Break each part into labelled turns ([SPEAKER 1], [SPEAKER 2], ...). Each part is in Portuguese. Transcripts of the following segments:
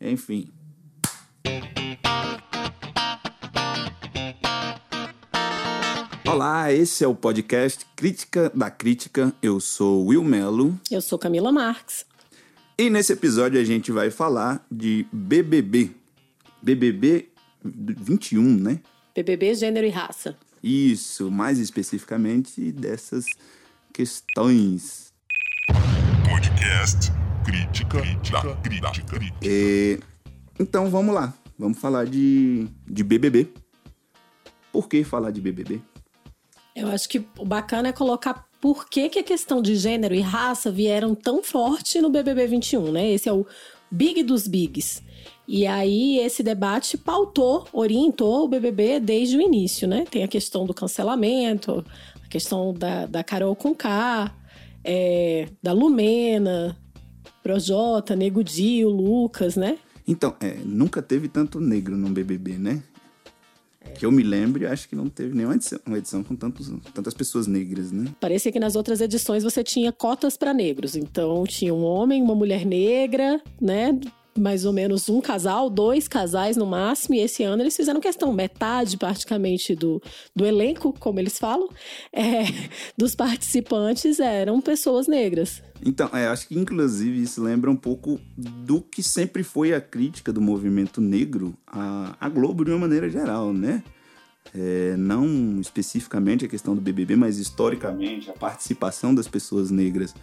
[SPEAKER 1] Enfim. Olá, esse é o podcast Crítica da Crítica. Eu sou Will Melo.
[SPEAKER 2] Eu sou Camila Marques.
[SPEAKER 1] E nesse episódio a gente vai falar de BBB. BBB 21, né?
[SPEAKER 2] BBB, gênero e raça.
[SPEAKER 1] Isso, mais especificamente dessas questões.
[SPEAKER 3] Podcast Crítica, Crítica, Crítica.
[SPEAKER 1] É, então vamos lá, vamos falar de, de BBB. Por que falar de BBB?
[SPEAKER 2] Eu acho que o bacana é colocar por que, que a questão de gênero e raça vieram tão forte no BBB 21, né? Esse é o big dos bigs. E aí esse debate pautou, orientou o BBB desde o início, né? Tem a questão do cancelamento, a questão da, da Carol Conká, é, da Lumena, Projota, Nego Dio, Lucas, né?
[SPEAKER 1] Então, é, nunca teve tanto negro no BBB, né? Que eu me lembre, acho que não teve nenhuma edição, uma edição com tantos, tantas pessoas negras, né?
[SPEAKER 2] Parecia que nas outras edições você tinha cotas para negros. Então tinha um homem, uma mulher negra, né? Mais ou menos um casal, dois casais no máximo, e esse ano eles fizeram questão, metade praticamente do, do elenco, como eles falam, é, dos participantes eram pessoas negras.
[SPEAKER 1] Então, é, acho que inclusive isso lembra um pouco do que sempre foi a crítica do movimento negro à, à Globo de uma maneira geral, né? É, não especificamente a questão do BBB, mas historicamente a participação das pessoas negras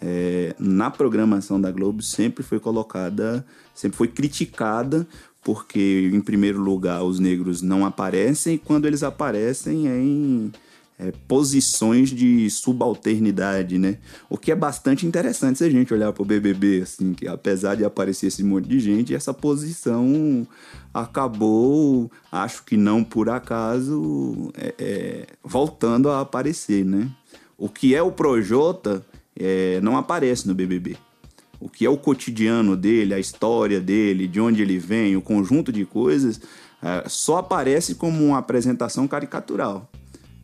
[SPEAKER 1] é, na programação da Globo sempre foi colocada, sempre foi criticada, porque, em primeiro lugar, os negros não aparecem e quando eles aparecem é em é, posições de subalternidade, né? O que é bastante interessante se a gente olhar para o BBB, assim, que apesar de aparecer esse monte de gente, essa posição acabou, acho que não por acaso, é, é, voltando a aparecer, né? O que é o Projota é, não aparece no BBB. O que é o cotidiano dele, a história dele, de onde ele vem, o conjunto de coisas, é, só aparece como uma apresentação caricatural.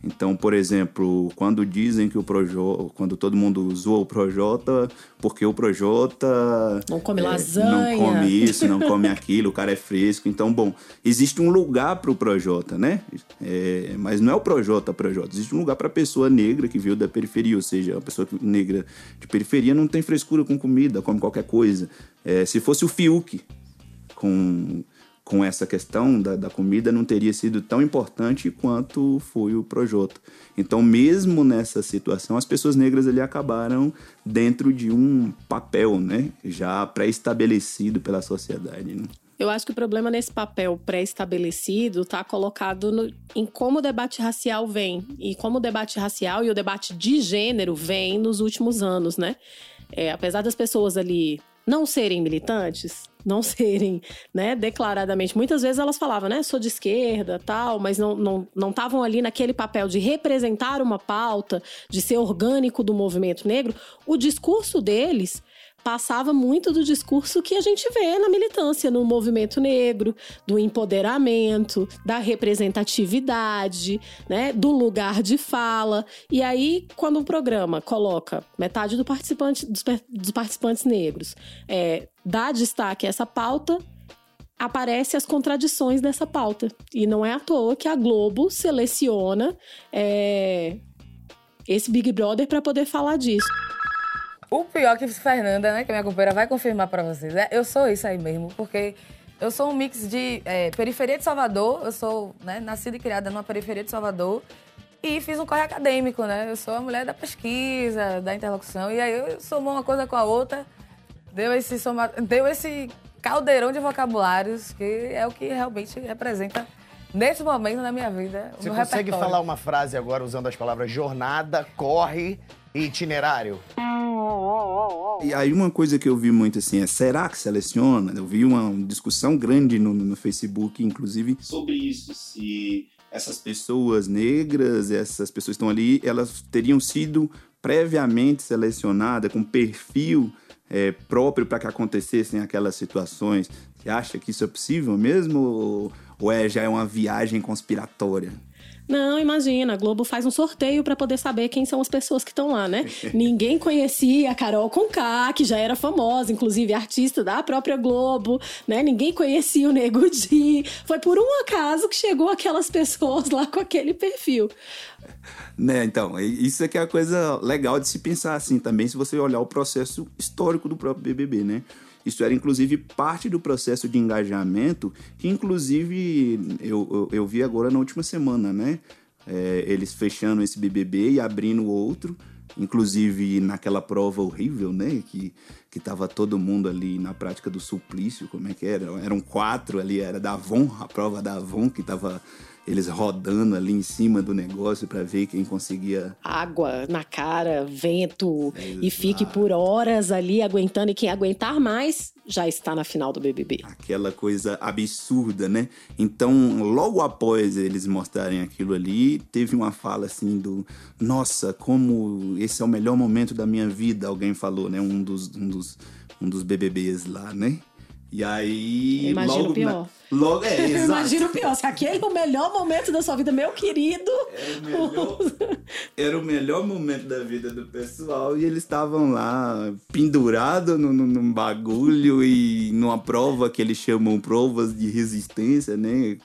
[SPEAKER 1] Então, por exemplo, quando dizem que o Projota, quando todo mundo zoa o Projota, porque o Projota
[SPEAKER 2] não come é, lasanha,
[SPEAKER 1] não come isso, não come aquilo, o cara é fresco. Então, bom, existe um lugar para o Projota, né? É, mas não é o Projota Projota, existe um lugar para a pessoa negra que veio da periferia, ou seja, a pessoa negra de periferia não tem frescura com comida, come qualquer coisa. É, se fosse o Fiuk com com essa questão da, da, comida não teria sido tão importante quanto foi o Projota. Então, mesmo nessa situação, as pessoas negras ali acabaram dentro de um papel, né, já pré-estabelecido pela sociedade. Né?
[SPEAKER 2] Eu acho que o problema nesse papel pré-estabelecido está colocado no, em como o debate racial vem e como o debate racial e o debate de gênero vem nos últimos anos, né? É, apesar das pessoas ali não serem militantes, não serem, né, declaradamente. Muitas vezes elas falavam, né, sou de esquerda, tal, mas não não não estavam ali naquele papel de representar uma pauta, de ser orgânico do movimento negro. O discurso deles passava muito do discurso que a gente vê na militância, no movimento negro, do empoderamento, da representatividade, né, do lugar de fala. E aí, quando o programa coloca metade do participante, dos, dos participantes negros, é, dá destaque a essa pauta, aparece as contradições dessa pauta. E não é à toa que a Globo seleciona é, esse Big Brother para poder falar disso.
[SPEAKER 4] O pior que Fernanda, né, que é minha companheira, vai confirmar para vocês. É, eu sou isso aí mesmo, porque eu sou um mix de é, periferia de Salvador, eu sou né, nascida e criada numa periferia de Salvador e fiz um corre acadêmico, né? Eu sou a mulher da pesquisa, da interlocução, e aí eu somou uma coisa com a outra, deu esse, soma, deu esse caldeirão de vocabulários que é o que realmente representa nesse momento na minha vida.
[SPEAKER 5] Você consegue
[SPEAKER 4] repertório.
[SPEAKER 5] falar uma frase agora usando as palavras jornada, corre itinerário?
[SPEAKER 1] E aí uma coisa que eu vi muito assim é, será que seleciona? Eu vi uma discussão grande no, no Facebook, inclusive, sobre isso, se essas pessoas negras, essas pessoas que estão ali, elas teriam sido previamente selecionadas com perfil é, próprio para que acontecessem aquelas situações. Você acha que isso é possível mesmo ou, ou é, já é uma viagem conspiratória?
[SPEAKER 2] Não, imagina, a Globo faz um sorteio para poder saber quem são as pessoas que estão lá, né? Ninguém conhecia a Carol Conká, que já era famosa, inclusive artista da própria Globo, né? Ninguém conhecia o Nego Di. Foi por um acaso que chegou aquelas pessoas lá com aquele perfil.
[SPEAKER 1] Né, então, isso é que é a coisa legal de se pensar assim também, se você olhar o processo histórico do próprio BBB, né? Isso era, inclusive, parte do processo de engajamento, que, inclusive, eu, eu, eu vi agora na última semana, né? É, eles fechando esse BBB e abrindo outro, inclusive naquela prova horrível, né? Que, que tava todo mundo ali na prática do suplício, como é que era? Eram quatro ali, era da Avon, a prova da Avon, que tava eles rodando ali em cima do negócio para ver quem conseguia.
[SPEAKER 2] Água na cara, vento, Exato. e fique por horas ali aguentando. E quem aguentar mais já está na final do BBB.
[SPEAKER 1] Aquela coisa absurda, né? Então, logo após eles mostrarem aquilo ali, teve uma fala assim do: Nossa, como esse é o melhor momento da minha vida, alguém falou, né? Um dos, um dos, um dos BBBs lá, né? E aí.
[SPEAKER 2] Imagina logo o pior.
[SPEAKER 1] Na, logo, é, exato.
[SPEAKER 2] Imagina o pior. Se aquele é o melhor momento da sua vida, meu querido.
[SPEAKER 1] Era o melhor, era o melhor momento da vida do pessoal e eles estavam lá pendurados num, num bagulho e numa prova que eles chamam provas de resistência, né?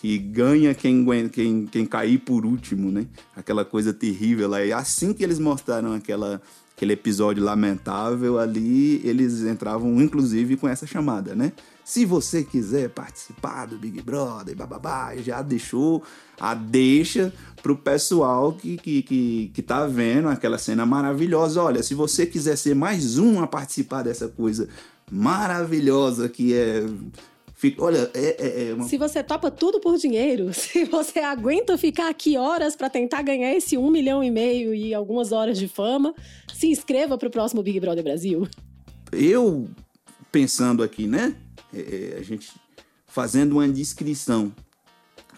[SPEAKER 1] que ganha quem, quem, quem cair por último, né? Aquela coisa terrível lá. E assim que eles mostraram aquela aquele episódio lamentável ali, eles entravam inclusive com essa chamada, né? Se você quiser participar do Big Brother, bababá, já deixou a deixa pro pessoal que, que, que, que tá vendo aquela cena maravilhosa. Olha, se você quiser ser mais um a participar dessa coisa maravilhosa que é Fica, olha, é, é, é uma...
[SPEAKER 2] Se você topa tudo por dinheiro, se você aguenta ficar aqui horas para tentar ganhar esse um milhão e meio e algumas horas de fama, se inscreva para o próximo Big Brother Brasil.
[SPEAKER 1] Eu, pensando aqui, né? É, é, a gente fazendo uma descrição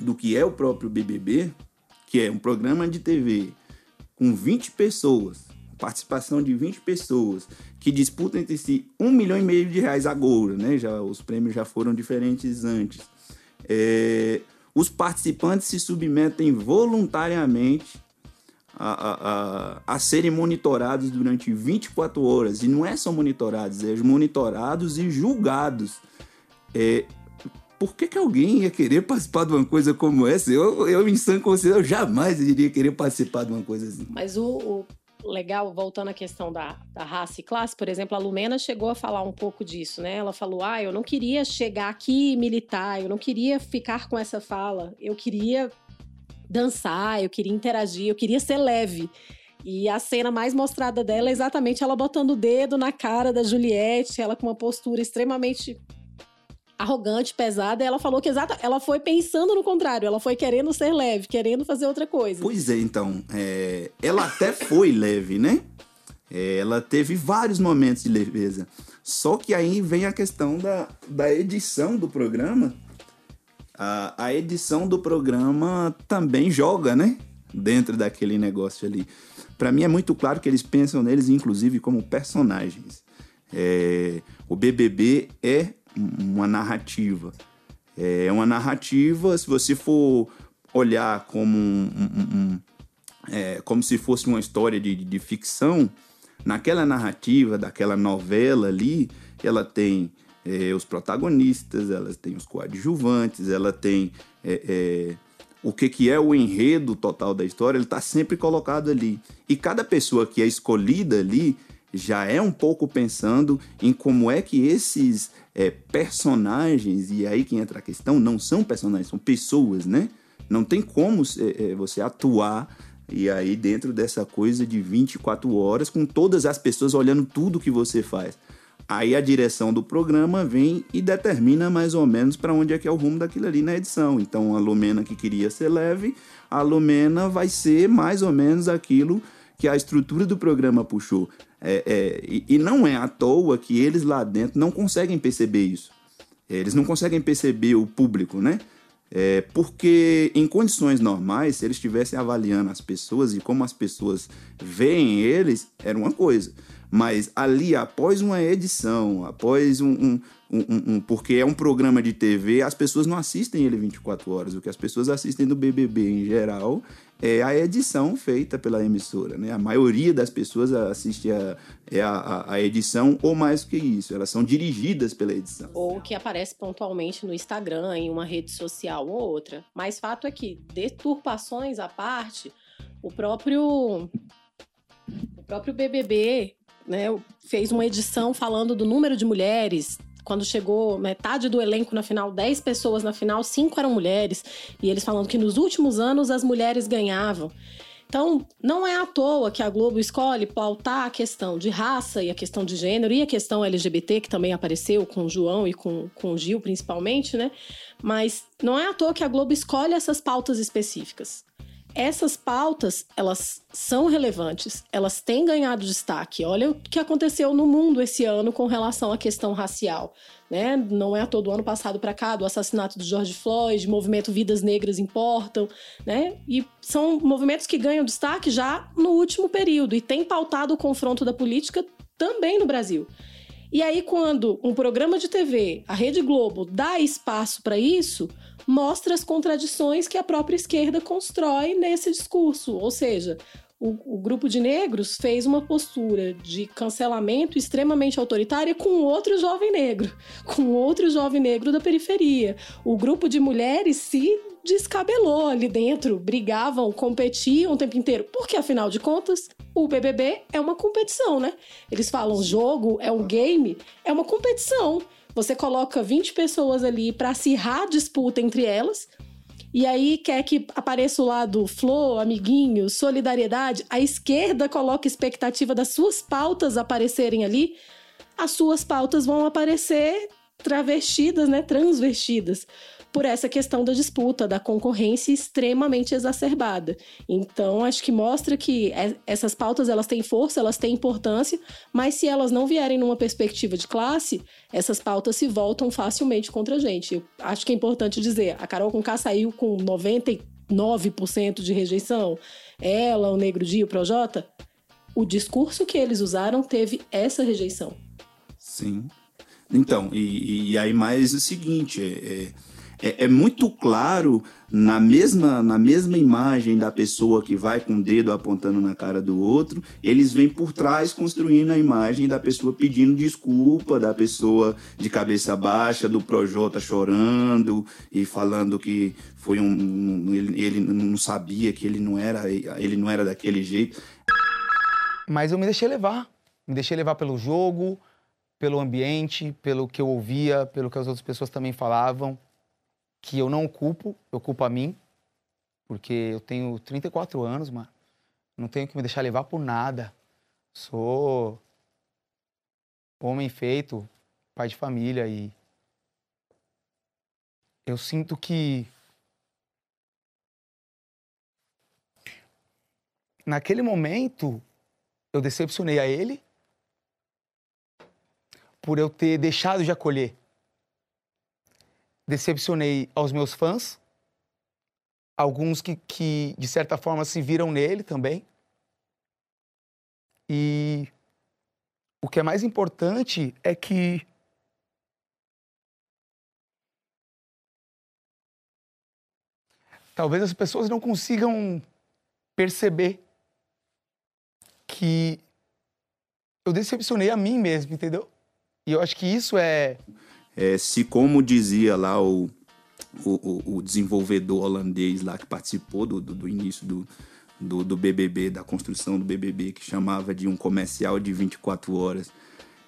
[SPEAKER 1] do que é o próprio BBB, que é um programa de TV com 20 pessoas, participação de 20 pessoas, que disputam entre si um milhão e meio de reais agora, né? Já, os prêmios já foram diferentes antes. É, os participantes se submetem voluntariamente a, a, a, a, serem monitorados durante 24 horas. E não é só monitorados, é monitorados e julgados. É, por que, que alguém ia querer participar de uma coisa como essa? Eu, eu em sã consciência, eu jamais iria querer participar de uma coisa assim.
[SPEAKER 2] Mas o, o legal, voltando à questão da, da raça e classe, por exemplo, a Lumena chegou a falar um pouco disso, né? Ela falou: ah, eu não queria chegar aqui militar, eu não queria ficar com essa fala, eu queria dançar, eu queria interagir, eu queria ser leve. E a cena mais mostrada dela é exatamente ela botando o dedo na cara da Juliette, ela com uma postura extremamente arrogante, pesada, ela falou que exata, ela foi pensando no contrário, ela foi querendo ser leve, querendo fazer outra coisa.
[SPEAKER 1] Pois é, então, é, ela até foi leve, né? É, ela teve vários momentos de leveza. Só que aí vem a questão da, da edição do programa. A, a edição do programa também joga, né? Dentro daquele negócio ali. Para mim é muito claro que eles pensam neles, inclusive, como personagens. É, o BBB é uma narrativa. É uma narrativa, se você for olhar como, um, um, um, é, como se fosse uma história de, de ficção, naquela narrativa, daquela novela ali, ela tem é, os protagonistas, ela tem os coadjuvantes, ela tem é, é, o que, que é o enredo total da história, ele está sempre colocado ali. E cada pessoa que é escolhida ali já é um pouco pensando em como é que esses é, personagens, e aí que entra a questão, não são personagens, são pessoas, né? Não tem como é, é você atuar e aí dentro dessa coisa de 24 horas com todas as pessoas olhando tudo que você faz. Aí a direção do programa vem e determina mais ou menos para onde é que é o rumo daquilo ali na edição. Então a Lumena que queria ser leve, a Lumena vai ser mais ou menos aquilo que a estrutura do programa puxou. É, é, e, e, não é à toa que eles lá dentro não conseguem perceber isso. É, eles não conseguem perceber o público, né? É, porque em condições normais, se eles estivessem avaliando as pessoas e como as pessoas veem eles, era uma coisa. Mas ali, após uma edição, após um, um, um, um, porque é um programa de TV, as pessoas não assistem ele 24 horas. O que as pessoas assistem do BBB em geral é a edição feita pela emissora, né? A maioria das pessoas assiste a, é a, a, edição ou mais que isso, elas são dirigidas pela edição.
[SPEAKER 2] Ou que aparece pontualmente no Instagram, em uma rede social ou outra. Mas fato é que, deturpações à parte, o próprio o próprio BBB né, fez uma edição falando do número de mulheres quando chegou metade do elenco na final, 10 pessoas na final, 5 eram mulheres, e eles falando que nos últimos anos as mulheres ganhavam. Então, não é à toa que a Globo escolhe pautar a questão de raça e a questão de gênero e a questão LGBT, que também apareceu com o João e com, com o Gil, principalmente, né? Mas não é à toa que a Globo escolhe essas pautas específicas essas pautas, elas são relevantes, elas têm ganhado destaque. Olha o que aconteceu no mundo esse ano com relação à questão racial. Né? Não é a todo ano passado para cá, do assassinato do George Floyd, movimento Vidas Negras Importam, né? E são movimentos que ganham destaque já no último período e tem pautado o confronto da política também no Brasil. E aí, quando um programa de TV, a Rede Globo, dá espaço para isso, mostra as contradições que a própria esquerda constrói nesse discurso. Ou seja, o, o, grupo de negros fez uma postura de cancelamento extremamente autoritária com outro jovem negro, com outro jovem negro da periferia. O grupo de mulheres se descabelou ali dentro, brigavam, competiam o tempo inteiro, porque afinal de contas, o BBB é uma competição, né? Eles falam jogo, é um game, é uma competição. Você coloca 20 pessoas ali para acirrar a disputa entre elas. E aí quer que apareça o lado flor, amiguinho, solidariedade. A esquerda coloca expectativa das suas pautas aparecerem ali. As suas pautas vão aparecer travestidas, né, transvestidas por essa questão da disputa, da concorrência extremamente exacerbada. Então, acho que mostra que é, essas pautas elas têm força, elas têm importância, mas se elas não vierem numa perspectiva de classe, essas pautas se voltam facilmente contra a gente. Eu acho que é importante dizer, a Carol Conká saiu com 99% de rejeição, ela, o Negro Dia, o Projota, o discurso que eles usaram teve essa rejeição.
[SPEAKER 1] Sim. Então, e, e aí mais o seguinte, é, é é, é, muito claro na mesma, na mesma imagem da pessoa que vai com o dedo apontando na cara do outro, eles vêm por trás construindo a imagem da pessoa pedindo desculpa, da pessoa de cabeça baixa, do Projota chorando e falando que foi um, um ele, ele não sabia que ele não era ele não era daquele jeito.
[SPEAKER 6] Mas eu me deixei levar, me deixei levar pelo jogo, pelo ambiente, pelo que eu ouvia, pelo que as outras pessoas também falavam que eu não culpo, eu culpo a mim, porque eu tenho 34 anos, mano. Não tenho que me deixar levar por nada. Sou homem feito, pai de família e eu sinto que naquele momento eu decepcionei a ele por eu ter deixado de acolher decepcionei aos meus fãs, alguns que, que de certa forma se viram nele também. E o que é mais importante é que talvez as pessoas não consigam perceber que eu decepcionei a mim mesmo, entendeu? E eu acho que isso é
[SPEAKER 1] é, se como dizia lá o, o, o, desenvolvedor holandês lá que participou do, do, do início do, do, do, BBB, da construção do BBB, que chamava de um comercial de 24 horas,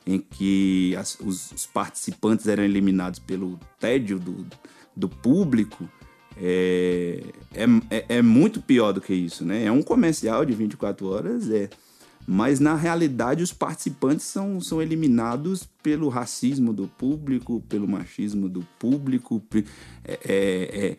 [SPEAKER 1] em que as, os, os, participantes eram eliminados pelo tédio do, do público, é, é, é, é muito pior do que isso, né? É um comercial de 24 horas, é mas na realidade os participantes são, são eliminados pelo racismo do público, pelo machismo do público. É, é, é,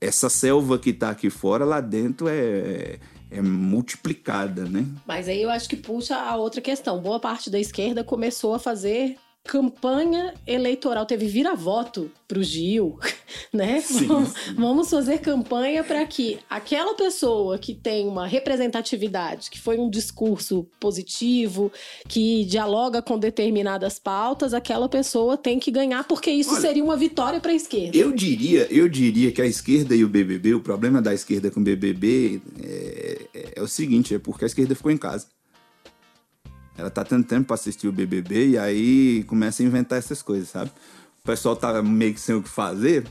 [SPEAKER 1] essa selva que está aqui fora, lá dentro é, é multiplicada, né?
[SPEAKER 2] Mas aí eu acho que puxa a outra questão. Boa parte da esquerda começou a fazer campanha eleitoral, teve vira-voto pro Gil, né?
[SPEAKER 1] Sim,
[SPEAKER 2] vamos,
[SPEAKER 1] sim.
[SPEAKER 2] vamos fazer campanha para que aquela pessoa que tem uma representatividade, que foi um discurso positivo, que dialoga com determinadas pautas, aquela pessoa tem que ganhar, porque isso
[SPEAKER 1] Olha,
[SPEAKER 2] seria uma vitória para a esquerda.
[SPEAKER 1] Eu diria, eu diria que a esquerda e o BBB, o problema da esquerda com o BBB é, é- é o seguinte, é porque a esquerda ficou em casa. Ela tá tendo tempo pra assistir o BBB e aí começa a inventar essas coisas, sabe? O pessoal tá meio que sem o que fazer.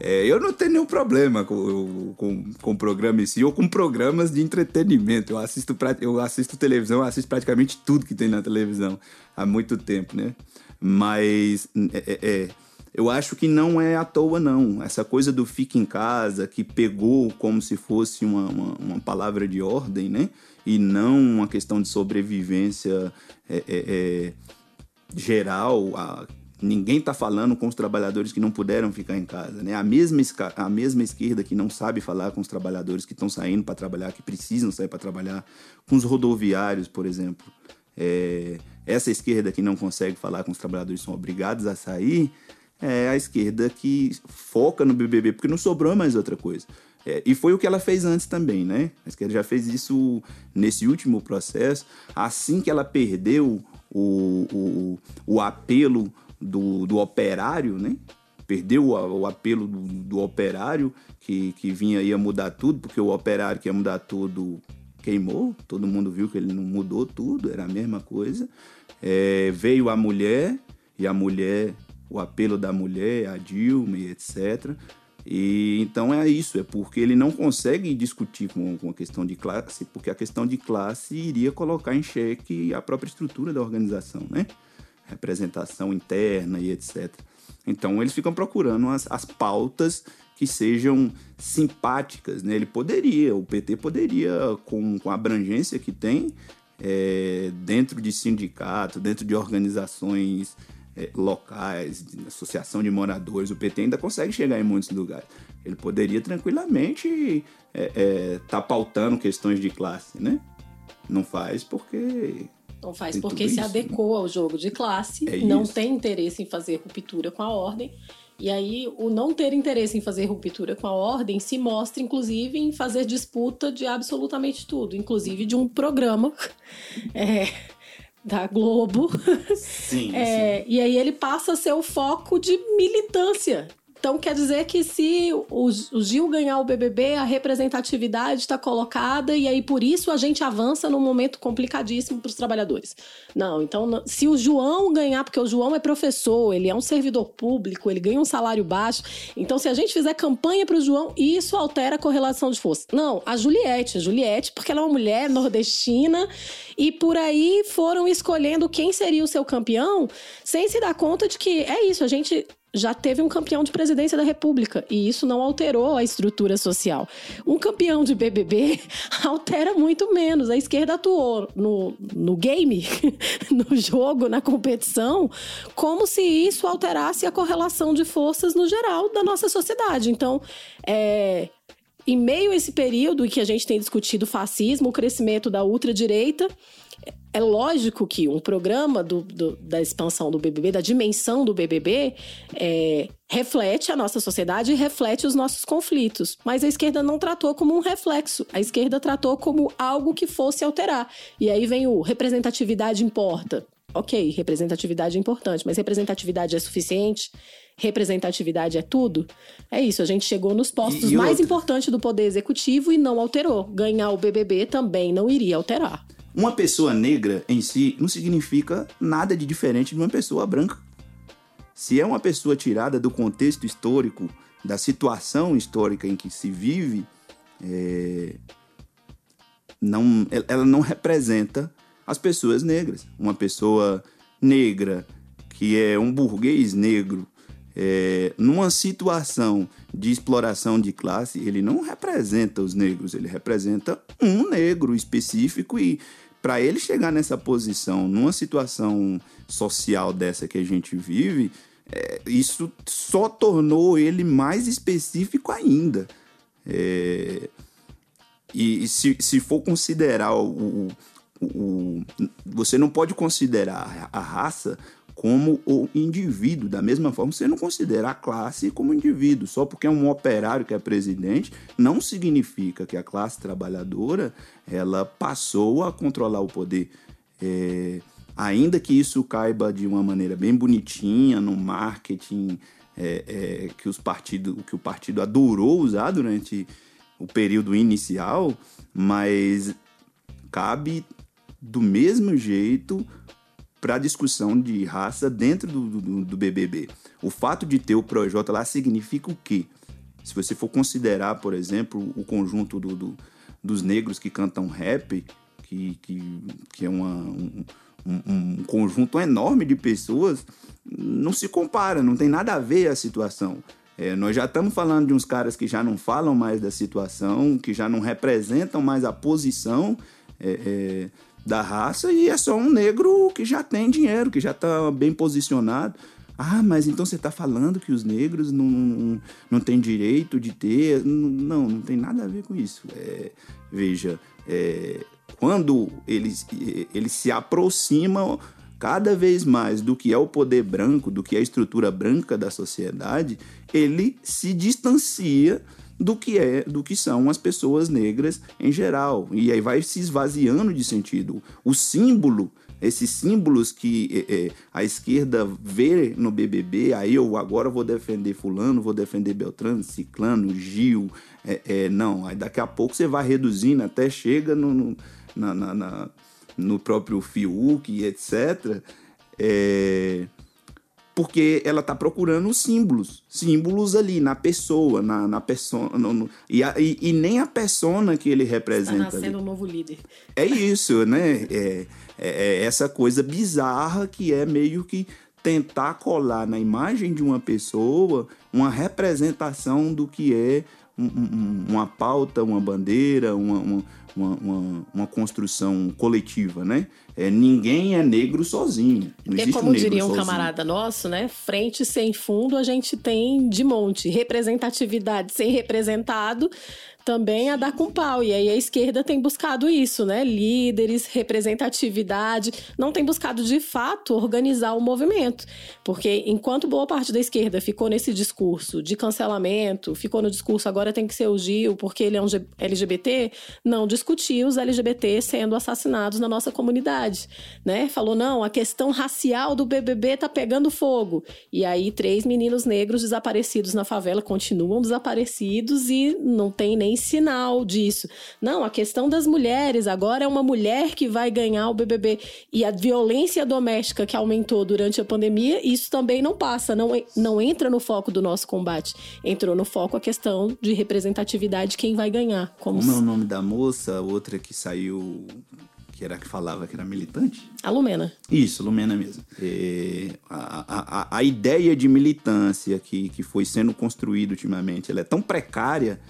[SPEAKER 1] É, eu não tenho nenhum problema com, com, com o programa em si ou com programas de entretenimento. Eu assisto, eu assisto televisão, eu assisto praticamente tudo que tem na televisão há muito tempo, né? Mas é, é, é, eu acho que não é à toa, não. Essa coisa do fica em casa, que pegou como se fosse uma, uma, uma palavra de ordem, né? E não uma questão de sobrevivência é, é, é, geral. A, ninguém está falando com os trabalhadores que não puderam ficar em casa, né? A mesma, a mesma esquerda que não sabe falar com os trabalhadores que estão saindo para trabalhar, que precisam sair para trabalhar, com os rodoviários, por exemplo. É, essa esquerda que não consegue falar com os trabalhadores são obrigados a sair, é a esquerda que foca no BBB, porque não sobrou mais outra coisa. É, e foi o que ela fez antes também, né? A esquerda já fez isso nesse último processo. Assim que ela perdeu o, o, o apelo do, do operário, né? Perdeu o, o apelo do, do operário, que, que vinha ia mudar tudo, porque o operário que ia mudar tudo queimou, todo mundo viu que ele não mudou tudo, era a mesma coisa. É, veio a mulher, e a mulher, o apelo da mulher, a Dilma e etc. E então é isso, é porque ele não consegue discutir com, com a questão de classe, porque a questão de classe iria colocar em xeque a própria estrutura da organização, né? Representação interna e etc. Então eles ficam procurando as, as pautas que sejam simpáticas, né? Ele poderia, o PT poderia, com, com a abrangência que tem, é, dentro de sindicato, dentro de organizações é, locais, de associação de moradores, o PT ainda consegue chegar em muitos lugares. Ele poderia tranquilamente estar é, tá pautando questões de classe, né? Não faz porque
[SPEAKER 2] Não faz porque se
[SPEAKER 1] isso,
[SPEAKER 2] adequou ao jogo de classe,
[SPEAKER 1] É
[SPEAKER 2] não
[SPEAKER 1] isso.
[SPEAKER 2] tem interesse em fazer ruptura com a ordem. E aí, o não ter interesse em fazer ruptura com a ordem se mostra, inclusive, em fazer disputa de absolutamente tudo, inclusive de um programa é, da Globo.
[SPEAKER 1] sim,
[SPEAKER 2] É, e aí ele passa a ser o foco de militância. Então quer dizer que se o, Gil ganhar o BBB, a representatividade está colocada e aí por isso a gente avança num momento complicadíssimo para os trabalhadores. Não, então se o João ganhar, porque o João é professor, ele é um servidor público, ele ganha um salário baixo, então se a gente fizer campanha para o João, isso altera a correlação de força. Não, a Juliette, a Juliette, porque ela é uma mulher nordestina e por aí foram escolhendo quem seria o seu campeão, sem se dar conta de que é isso, a gente já teve um campeão de presidência da República e isso não alterou a estrutura social. Um campeão de BBB altera muito menos. A esquerda atuou no, no game, no jogo, na competição, como se isso alterasse a correlação de forças no geral da nossa sociedade. Então, é, em meio a esse período em que a gente tem discutido fascismo, o crescimento da ultradireita, é lógico que um programa do- do- da expansão do BBB, da dimensão do BBB, é, reflete a nossa sociedade e reflete os nossos conflitos. Mas a esquerda não tratou como um reflexo. A esquerda tratou como algo que fosse alterar. E aí vem o representatividade importa. Ok, representatividade é importante, mas representatividade é suficiente? Representatividade é tudo? É isso, a gente chegou nos postos
[SPEAKER 1] E- e
[SPEAKER 2] mais importantes do poder executivo e não alterou. Ganhar o BBB também não iria alterar.
[SPEAKER 1] Uma pessoa negra em si não significa nada de diferente de uma pessoa branca. Se é uma pessoa tirada do contexto histórico, da situação histórica em que se vive, é, não, ela não representa as pessoas negras. Uma pessoa negra que é um burguês negro, é, numa situação de exploração de classe, ele não representa os negros, ele representa um negro específico e para ele chegar nessa posição, numa situação social dessa que a gente vive, é, isso só tornou ele mais específico ainda. É, e, se, se for considerar o, o- o- Você não pode considerar a raça como o indivíduo. Da mesma forma, você não considera a classe como indivíduo. Só porque é um operário que é presidente, não significa que a classe trabalhadora ela passou a controlar o poder. É, ainda que isso caiba de uma maneira bem bonitinha no marketing é, é, que, os partido, que o partido adorou usar durante o período inicial, mas cabe do mesmo jeito para a discussão de raça dentro do, do, do, BBB. O fato de ter o Projota lá significa o quê? Se você for considerar, por exemplo, o conjunto do, do dos negros que cantam rap, que, que, que é uma, um, um, um, conjunto enorme de pessoas, não se compara, não tem nada a ver a situação. É, nós já estamos falando de uns caras que já não falam mais da situação, que já não representam mais a posição. É, é, da raça e é só um negro que já tem dinheiro, que já está bem posicionado. Ah, mas então você está falando que os negros não, não, não têm direito de ter. Não, não tem nada a ver com isso. É, veja, é, quando eles, eles se aproximam cada vez mais do que é o poder branco, do que é a estrutura branca da sociedade, ele se distancia do que é, do que são as pessoas negras em geral. E aí vai se esvaziando de sentido. O símbolo esses símbolos que é, é, a esquerda vê no BBB, aí eu agora vou defender fulano, vou defender Beltrano, Ciclano, Gil, é, é não, aí daqui a pouco você vai reduzindo até chega no, no, na, na, na, no próprio Fiuk, etc. É, porque ela está procurando símbolos, símbolos ali na pessoa, na, na persona, no, no, e, a, e, e, nem a persona que ele representa. Está
[SPEAKER 2] nascendo ali. um novo líder.
[SPEAKER 1] É isso, né? É, é, é, essa coisa bizarra que é meio que tentar colar na imagem de uma pessoa uma representação do que é um, um, uma pauta, uma bandeira, uma, uma uma, uma, uma construção coletiva, né? É, ninguém é negro sozinho. Não
[SPEAKER 2] é como um diria um sozinho. camarada nosso, né? Frente sem fundo a gente tem de monte. Representatividade sem representado também a dar com pau. E aí a esquerda tem buscado isso, né? Líderes, representatividade, não tem buscado de fato organizar o movimento. Porque enquanto boa parte da esquerda ficou nesse discurso de cancelamento, ficou no discurso agora tem que ser o Gil porque ele é um LGBT, não discutiu os LGBT sendo assassinados na nossa comunidade, né? Falou não, a questão racial do BBB tá pegando fogo. E aí três meninos negros desaparecidos na favela continuam desaparecidos e não tem nem sinal disso. Não, a questão das mulheres, agora é uma mulher que vai ganhar o BBB. E a violência doméstica que aumentou durante a pandemia, isso também não passa, não, não entra no foco do nosso combate. Entrou no foco a questão de representatividade, quem vai ganhar.
[SPEAKER 1] Como, como é o nome da moça, outra que saiu que era que falava que era militante?
[SPEAKER 2] A Lumena.
[SPEAKER 1] Isso, Lumena mesmo. É, a, a, a ideia de militância que, que foi sendo construída ultimamente, ela é tão precária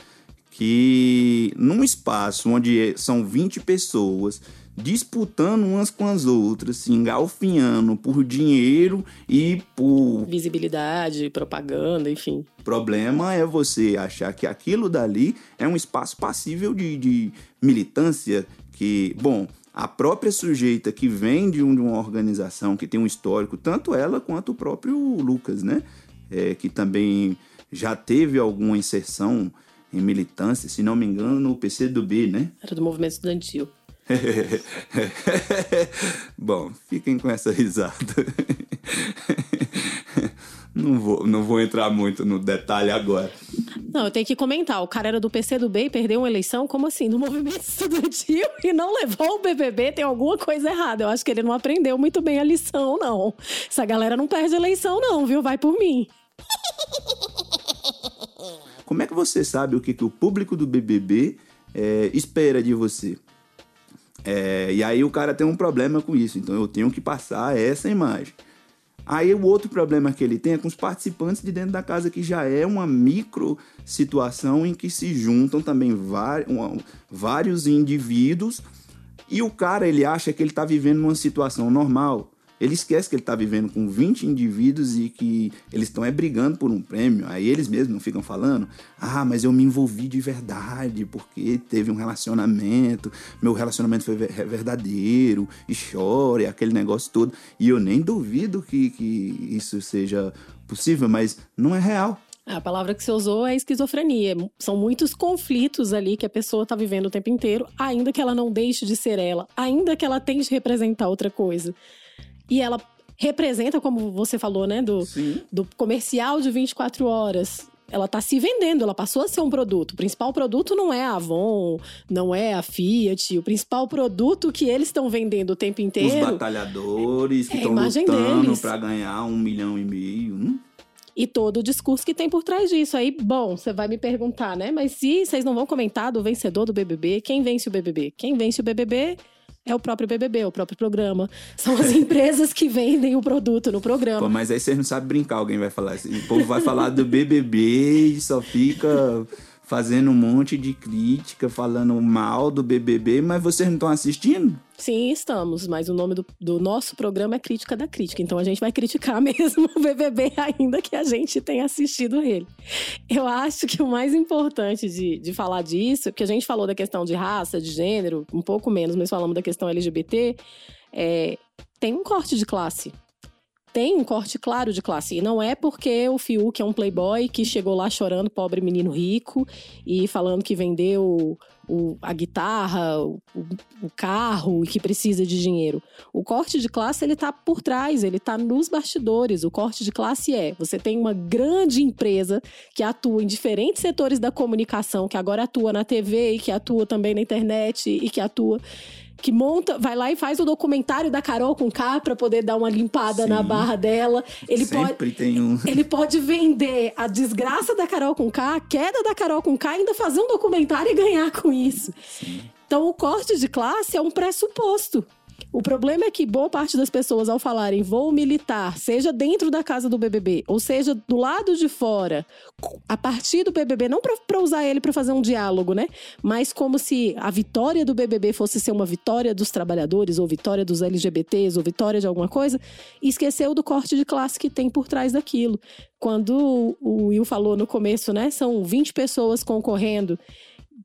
[SPEAKER 1] que num espaço onde são 20 pessoas disputando umas com as outras, se engalfinhando por dinheiro e por
[SPEAKER 2] visibilidade, propaganda, enfim.
[SPEAKER 1] Problema é você achar que aquilo dali é um espaço passível de, de militância que, bom, a própria sujeita que vem de, um, de, uma organização que tem um histórico, tanto ela quanto o próprio Lucas, né? É, que também já teve alguma inserção em militância, se não me engano, no PCdoB, né?
[SPEAKER 2] Era do movimento estudantil.
[SPEAKER 1] Bom, fiquem com essa risada. não, vou, não vou entrar muito no detalhe agora.
[SPEAKER 2] Não, eu tenho que comentar. O cara era do PCdoB e perdeu uma eleição, como assim? No movimento estudantil e não levou o BBB, tem alguma coisa errada. Eu acho que ele não aprendeu muito bem a lição, não. Essa galera não perde eleição, não, viu? Vai por mim.
[SPEAKER 1] Como é que você sabe o que, que o público do BBB é, espera de você? É, e aí o cara tem um problema com isso, então eu tenho que passar essa imagem. Aí o outro problema que ele tem é com os participantes de dentro da casa, que já é uma micro situação em que se juntam também vários indivíduos e o cara ele acha que ele está vivendo uma situação normal. Ele esquece que ele está vivendo com 20 indivíduos e que eles estão é brigando por um prêmio. Aí eles mesmos não ficam falando: ah, mas eu me envolvi de verdade porque teve um relacionamento, meu relacionamento foi ver- verdadeiro, e chora, e aquele negócio todo. E eu nem duvido que, que isso seja possível, mas não é real.
[SPEAKER 2] A palavra que você usou é esquizofrenia. São muitos conflitos ali que a pessoa tá vivendo o tempo inteiro, ainda que ela não deixe de ser ela, ainda que ela tente representar outra coisa. E ela representa, como você falou, né, do,
[SPEAKER 1] Sim.
[SPEAKER 2] do comercial de 24 horas. Ela tá se vendendo, ela passou a ser um produto. O principal produto não é a Avon, não é a Fiat. O principal produto que eles estão vendendo o tempo
[SPEAKER 1] Os
[SPEAKER 2] inteiro
[SPEAKER 1] batalhadores que
[SPEAKER 2] É
[SPEAKER 1] estão
[SPEAKER 2] imagem
[SPEAKER 1] lutando para ganhar um milhão e meio. Hum?
[SPEAKER 2] e todo o discurso que tem por trás disso. Aí, bom, você vai me perguntar, né? Mas se vocês não vão comentar do vencedor do BBB, quem vence o BBB? Quem vence o BBB é o próprio BBB, o próprio programa. São as empresas que vendem o produto no
[SPEAKER 1] Pô,
[SPEAKER 2] programa.
[SPEAKER 1] mas aí vocês não sabem brincar, alguém vai falar assim. O povo vai falar do BBB e só fica fazendo um monte de crítica, falando mal do BBB, mas vocês não estão assistindo?
[SPEAKER 2] Sim, estamos, mas o nome do, do nosso programa é Crítica da Crítica, então a gente vai criticar mesmo o BBB, ainda que a gente tenha assistido ele. Eu acho que o mais importante de, de falar disso, que a gente falou da questão de raça, de gênero, um pouco menos, mas falamos da questão LGBT, é, tem um corte de classe. Tem um corte claro de classe. E não é porque o Fiuk é um playboy que chegou lá chorando, pobre menino rico, e falando que vendeu o- a guitarra, o, o carro e que precisa de dinheiro. O corte de classe, ele tá por trás, ele tá nos bastidores. O corte de classe é, você tem uma grande empresa que atua em diferentes setores da comunicação, que agora atua na TV e que atua também na internet e que atua que monta, vai lá e faz o documentário da Carol com K pra poder dar uma limpada
[SPEAKER 1] Sim.
[SPEAKER 2] na barra dela. Ele pode
[SPEAKER 1] Sempre tem um.
[SPEAKER 2] ele pode vender a desgraça da Carol com K, a queda da Carol com K, e ainda fazer um documentário e ganhar com isso. Então, o corte de classe é um pressuposto. O problema é que boa parte das pessoas, ao falarem vou militar, seja dentro da casa do BBB, ou seja do lado de fora, a partir do BBB, não para usar ele para fazer um diálogo, né? Mas como se a vitória do BBB fosse ser uma vitória dos trabalhadores, ou vitória dos LGBTs, ou vitória de alguma coisa, esqueceu do corte de classe que tem por trás daquilo. Quando o Will falou no começo, né? São 20 pessoas concorrendo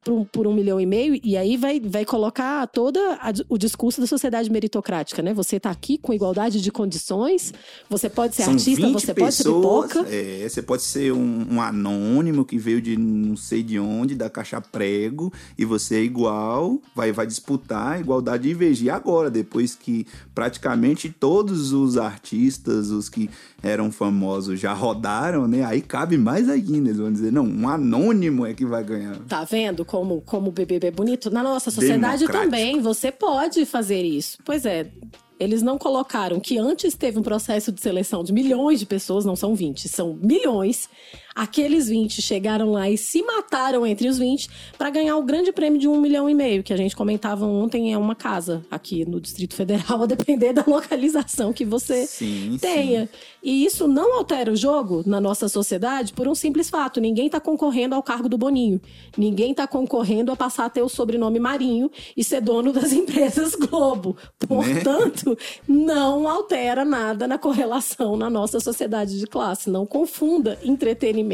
[SPEAKER 2] por um, por um milhão e meio, e aí vai, vai colocar toda a- o discurso da sociedade meritocrática, né? Você tá aqui com igualdade de condições, você pode ser
[SPEAKER 1] São
[SPEAKER 2] artista,
[SPEAKER 1] 20
[SPEAKER 2] você pode ser
[SPEAKER 1] pessoas,
[SPEAKER 2] pipoca.
[SPEAKER 1] é, você pode ser um, um anônimo que veio de não sei de onde, da caixa prego, e você é igual, vai, vai disputar a igualdade de. E agora, depois que praticamente todos os artistas, os que eram famosos, já rodaram, né? Aí cabe mais ainda. Eles vão dizer, não, um anônimo é que vai ganhar.
[SPEAKER 2] Tá vendo como, como o BBB é bonito? Na nossa sociedade também, você pode fazer isso. Pois é, eles não colocaram que antes teve um processo de seleção de milhões de pessoas, não são 20, são milhões. Aqueles 20 chegaram lá e se mataram entre os 20 para ganhar o grande prêmio de um milhão e meio, que a gente comentava ontem, é uma casa aqui no Distrito Federal, a depender da localização que você
[SPEAKER 1] Sim,
[SPEAKER 2] tenha. E isso não altera o jogo na nossa sociedade por um simples fato. Ninguém está concorrendo ao cargo do Boninho. Ninguém está concorrendo a passar a ter o sobrenome Marinho e ser dono das empresas Globo. Portanto, não altera nada na correlação na nossa sociedade de classe. Não confunda entretenimento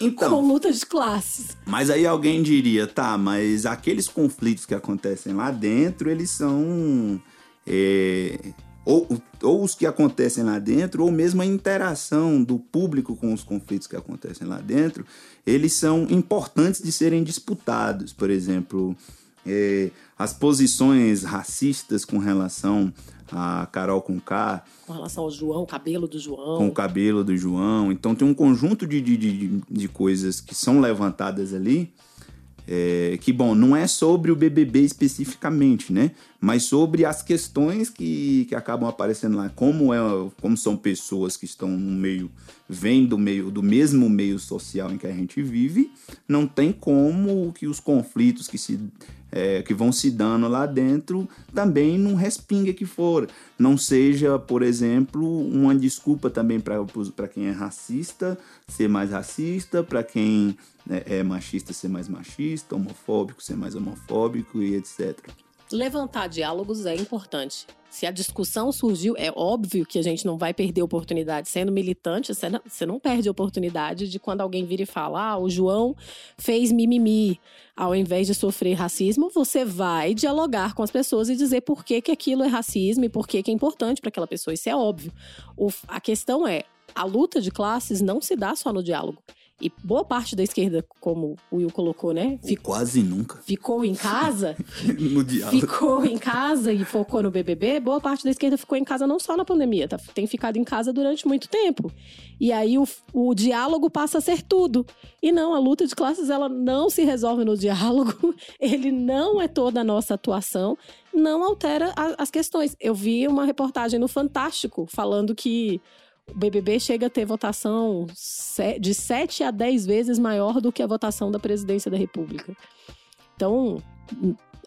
[SPEAKER 1] Então.
[SPEAKER 2] com luta de classes.
[SPEAKER 1] Mas aí alguém diria, tá, mas aqueles conflitos que acontecem lá dentro, eles são. é, ou, ou os que acontecem lá dentro, ou mesmo a interação do público com os conflitos que acontecem lá dentro, eles são importantes de serem disputados. Por exemplo, é, as posições racistas com relação a Carol com K,
[SPEAKER 2] Com relação ao João, o cabelo do João.
[SPEAKER 1] com o cabelo do João. Então tem um conjunto de, de, de, de coisas que são levantadas ali. É, que, bom, não é sobre o BBB especificamente, né? Mas sobre as questões que, que acabam aparecendo lá. Como, é, como são pessoas que estão no meio, vêm do meio, do mesmo meio social em que a gente vive, não tem como que os conflitos que se é, que vão se dando lá dentro também não respinga que for. Não seja, por exemplo, uma desculpa também para quem é racista ser mais racista, para quem é, é machista ser mais machista, homofóbico ser mais homofóbico e etc.
[SPEAKER 2] Levantar diálogos é importante. Se a discussão surgiu, é óbvio que a gente não vai perder oportunidade. Sendo militante, você não, você não perde oportunidade de quando alguém vira e fala: ah, o João fez mimimi. Ao invés de sofrer racismo, você vai dialogar com as pessoas e dizer por que, que aquilo é racismo e por que, que é importante para aquela pessoa. Isso é óbvio. O, a questão é: a luta de classes não se dá só no diálogo. E boa parte da esquerda, como o Will colocou, né?
[SPEAKER 1] Ou quase nunca.
[SPEAKER 2] ficou em casa,
[SPEAKER 1] no diálogo.
[SPEAKER 2] ficou em casa e focou no BBB, boa parte da esquerda ficou em casa não só na pandemia, tá? tem ficado em casa durante muito tempo. E aí o, o diálogo passa a ser tudo. E não, a luta de classes ela não se resolve no diálogo, ele não é toda a nossa atuação, não altera a- as questões. Eu vi uma reportagem no Fantástico falando que o BBB chega a ter votação de 7 a 10 vezes maior do que a votação da presidência da República. Então,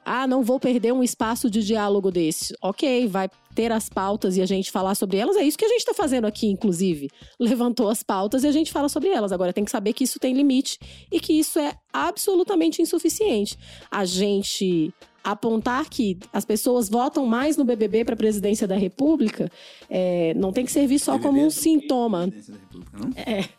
[SPEAKER 2] ah, não vou perder um espaço de diálogo desse. Ok, vai ter as pautas e a gente falar sobre elas. É isso que a gente está fazendo aqui, inclusive. Levantou as pautas e a gente fala sobre elas. Agora tem que saber que isso tem limite e que isso é absolutamente insuficiente. A gente apontar que as pessoas votam mais no BBB para a presidência da República é, não tem que servir só como um sintoma.
[SPEAKER 1] Presidência da República, não?
[SPEAKER 2] É.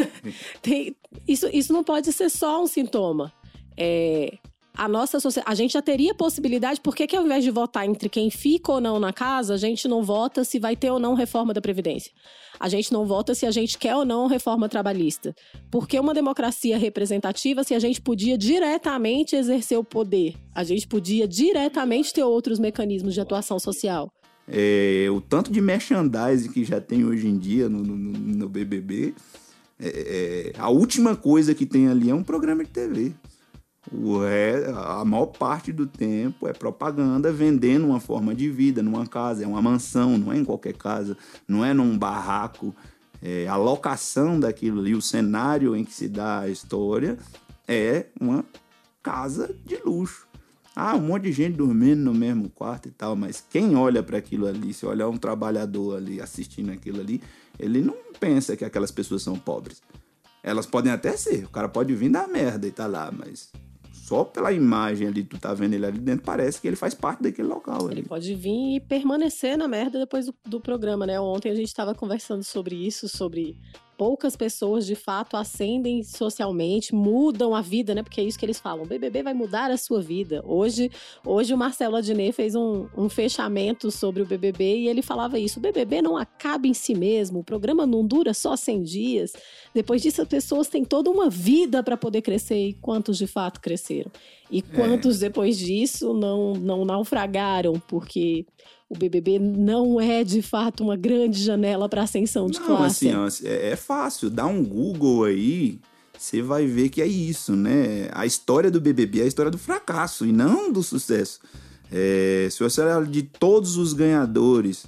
[SPEAKER 2] Tem- isso, isso não pode ser só um sintoma. É, a nossa. A gente já teria possibilidade, por que, que ao invés de votar entre quem fica ou não na casa, a gente não vota se vai ter ou não reforma da Previdência? A gente não vota se a gente quer ou não reforma trabalhista. Porque uma democracia representativa, se a gente podia diretamente exercer o poder, a gente podia diretamente ter outros mecanismos de atuação social.
[SPEAKER 1] É, o tanto de merchandising que já tem hoje em dia no, no- no BBB, é, é, a última coisa que tem ali é um programa de TV. O ré- a maior parte do tempo é propaganda vendendo uma forma de vida numa casa, é uma mansão, não é em qualquer casa, não é num barraco. É, a locação daquilo ali, o cenário em que se dá a história é uma casa de luxo. Ah, um monte de gente dormindo no mesmo quarto e tal, mas quem olha para aquilo ali, se olhar um trabalhador ali assistindo aquilo ali, ele não pensa que aquelas pessoas são pobres. Elas podem até ser, o cara pode vir da merda e tá lá, mas só pela imagem ali, tu tá vendo ele ali dentro, parece que ele faz parte daquele local ali.
[SPEAKER 2] Ele pode vir e permanecer na merda depois do, do programa, né? Ontem a gente estava conversando sobre isso, sobre poucas pessoas de fato ascendem socialmente, mudam a vida, né? Porque é isso que eles falam. O BBB vai mudar a sua vida. Hoje, hoje o Marcelo Adnet fez um, um fechamento sobre o BBB e ele falava isso. O BBB não acaba em si mesmo, o programa não dura só 100 dias. Depois disso, as pessoas têm toda uma vida para poder crescer e quantos de fato cresceram. E quantos depois disso não, não naufragaram, porque o BBB não é de fato uma grande janela para ascensão de
[SPEAKER 1] Não,
[SPEAKER 2] classe.
[SPEAKER 1] assim, ó, é, é fácil. Dá um Google aí, você vai ver que é isso, né? A história do BBB é a história do fracasso e não do sucesso. É, se você olhar de todos os ganhadores,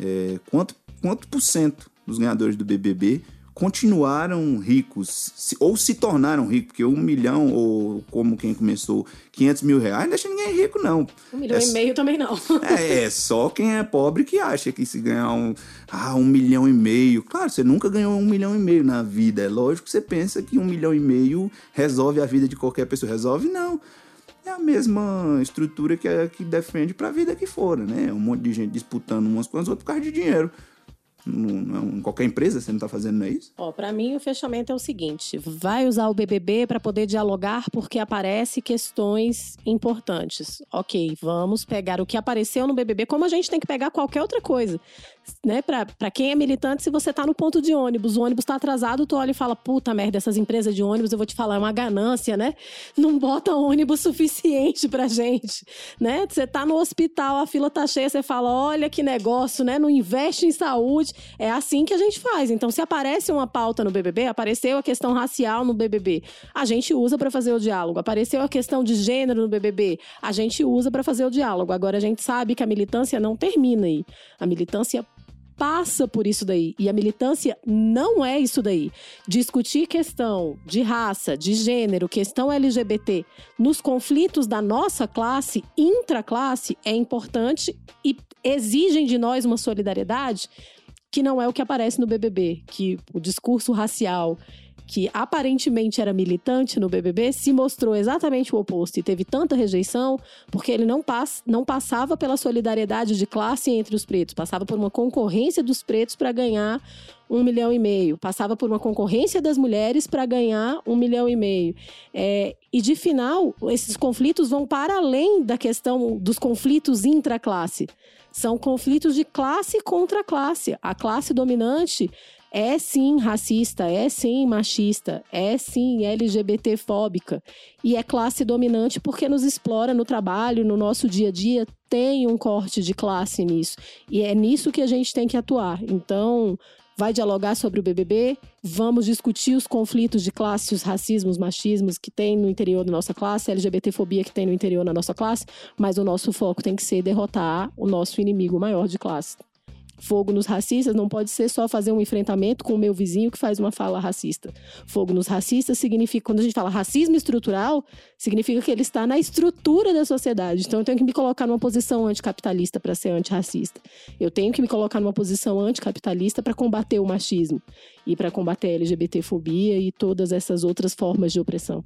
[SPEAKER 1] é, quanto, quanto por cento dos ganhadores do BBB continuaram ricos ou se tornaram ricos? Porque um milhão, ou como quem começou, 500 mil reais, não deixa ninguém rico, não.
[SPEAKER 2] Um milhão
[SPEAKER 1] É
[SPEAKER 2] e meio também não.
[SPEAKER 1] É, é só quem é pobre que acha que se ganhar um, ah, um milhão e meio. Claro, você nunca ganhou um milhão e meio na vida. É lógico que você pensa que um milhão e meio resolve a vida de qualquer pessoa. Resolve, não. É a mesma estrutura que, é- que defende pra vida que for, né? Um monte de gente disputando umas com as outras por causa de dinheiro. Em qualquer empresa você não tá fazendo não é isso?
[SPEAKER 2] Ó, para mim o fechamento é o seguinte: vai usar o BBB para poder dialogar porque aparece questões importantes. OK, vamos pegar o que apareceu no BBB como a gente tem que pegar qualquer outra coisa. Né, pra quem é militante, se você tá no ponto de ônibus, o ônibus tá atrasado, tu olha e fala: puta merda, essas empresas de ônibus, eu vou te falar, é uma ganância, né? Não bota ônibus suficiente pra gente, né? Você tá no hospital, a fila tá cheia, você fala: olha que negócio, né? Não investe em saúde. É assim que a gente faz. Então, se aparece uma pauta no BBB, apareceu a questão racial no BBB, a gente usa pra fazer o diálogo. Apareceu a questão de gênero no BBB, a gente usa pra fazer o diálogo. Agora, a gente sabe que a militância não termina aí. A militância passa por isso daí. E a militância não é isso daí. Discutir questão de raça, de gênero, questão LGBT nos conflitos da nossa classe, intraclasse, é importante e exigem de nós uma solidariedade que não é o que aparece no BBB, que o discurso racial que aparentemente era militante no BBB, se mostrou exatamente o oposto e teve tanta rejeição porque ele não, pass não passava pela solidariedade de classe entre os pretos, passava por uma concorrência dos pretos para ganhar um milhão e meio, passava por uma concorrência das mulheres para ganhar um milhão e meio. É, e de final, esses conflitos vão para além da questão dos conflitos intra-classe. São conflitos de classe contra classe. A classe dominante é sim racista, é sim machista, é sim LGBTfóbica e é classe dominante porque nos explora no trabalho, no nosso dia a dia, tem um corte de classe nisso. E é nisso que a gente tem que atuar. Então, vai dialogar sobre o BBB, vamos discutir os conflitos de classe, os racismos, machismos que tem no interior da nossa classe, a LGBTfobia que tem no interior da nossa classe, mas o nosso foco tem que ser derrotar o nosso inimigo maior de classe fogo nos racistas não pode ser só fazer um enfrentamento com o meu vizinho que faz uma fala racista. Fogo nos racistas significa, quando a gente fala racismo estrutural, significa que ele está na estrutura da sociedade. Então eu tenho que me colocar numa posição anticapitalista para ser antirracista. Eu tenho que me colocar numa posição anticapitalista para combater o machismo e para combater a LGBTfobia e todas essas outras formas de opressão.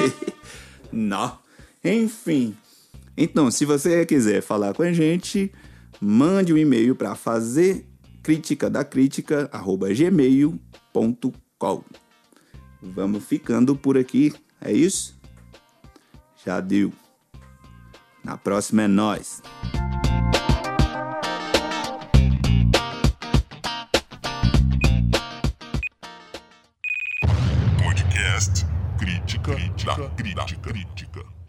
[SPEAKER 1] Não. Enfim, então, se você quiser falar com a gente, mande um e-mail para fazer crítica da crítica gmail.com. Vamos ficando por aqui, é isso? Já deu. Na próxima é nós.
[SPEAKER 3] Podcast Crítica, Crítica da Crítica.